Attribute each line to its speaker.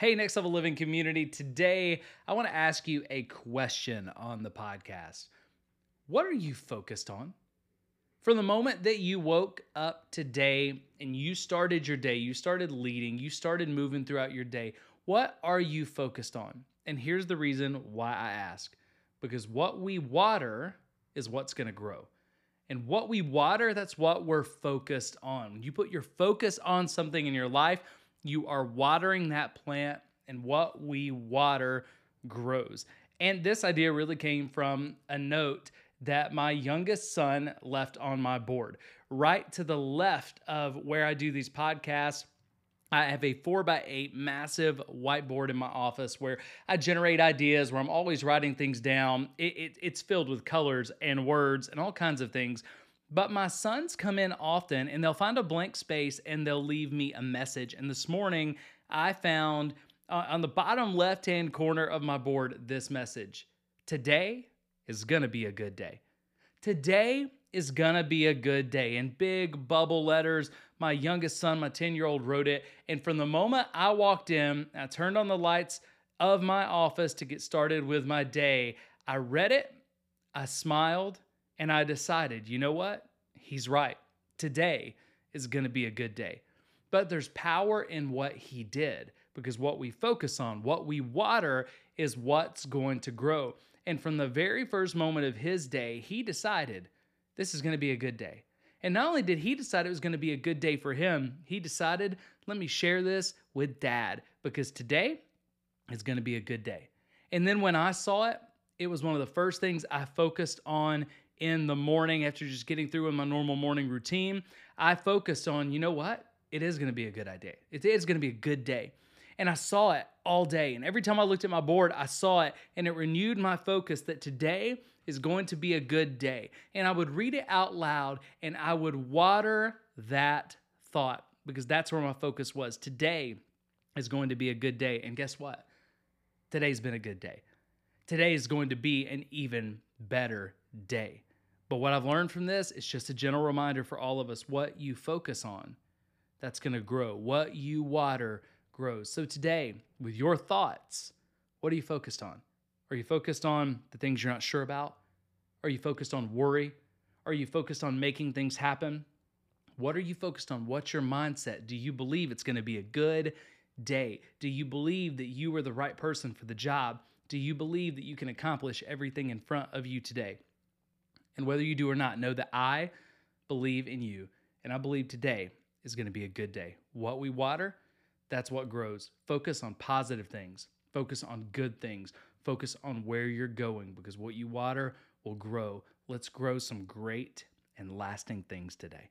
Speaker 1: Hey, Next Level Living community. Today, I want to ask you a question on the podcast. What are you focused on? From the moment that you woke up today and you started your day, you started leading, you started moving throughout your day, what are you focused on? And here's the reason why I ask because what we water is what's going to grow. And what we water, that's what we're focused on. You put your focus on something in your life, you are watering that plant, and what we water grows. And this idea really came from a note that my youngest son left on my board. Right to the left of where I do these podcasts, I have a four by eight massive whiteboard in my office where I generate ideas, where I'm always writing things down. It, it, it's filled with colors and words and all kinds of things. But my sons come in often and they'll find a blank space and they'll leave me a message. And this morning I found uh, on the bottom left hand corner of my board this message Today is to be a good day. Today is to be a good day. In big bubble letters, my youngest son, my 10 year old, wrote it. And from the moment I walked in, I turned on the lights of my office to get started with my day. I read it, I smiled, and I decided, you know what? He's right. Today is going to be a good day. But there's power in what he did because what we focus on, what we water, is what's going to grow. And from the very first moment of his day, he decided this is going to be a good day. And not only did he decide it was going to be a good day for him, he decided, let me share this with dad because today is going to be a good day. And then when I saw it, it was one of the first things I focused on in the morning after just getting through with my normal morning routine, I focused on, you know what? It is going to be a good idea. It is going to be a good day. And I saw it all day. And every time I looked at my board, I saw it and it renewed my focus that today is going to be a good day. And I would read it out loud and I would water that thought because that's where my focus was. Today is going to be a good day. And guess what? Today's been a good day. Today is going to be an even better day. But what I've learned from this is just a general reminder for all of us what you focus on, that's going to grow. What you water grows. So today, with your thoughts, what are you focused on? Are you focused on the things you're not sure about? Are you focused on worry? Are you focused on making things happen? What are you focused on? What's your mindset? Do you believe it's going to be a good day? Do you believe that you are the right person for the job? Do you believe that you can accomplish everything in front of you today? And whether you do or not, know that I believe in you. And I believe today is going to be a good day. What we water, that's what grows. Focus on positive things, focus on good things, focus on where you're going because what you water will grow. Let's grow some great and lasting things today.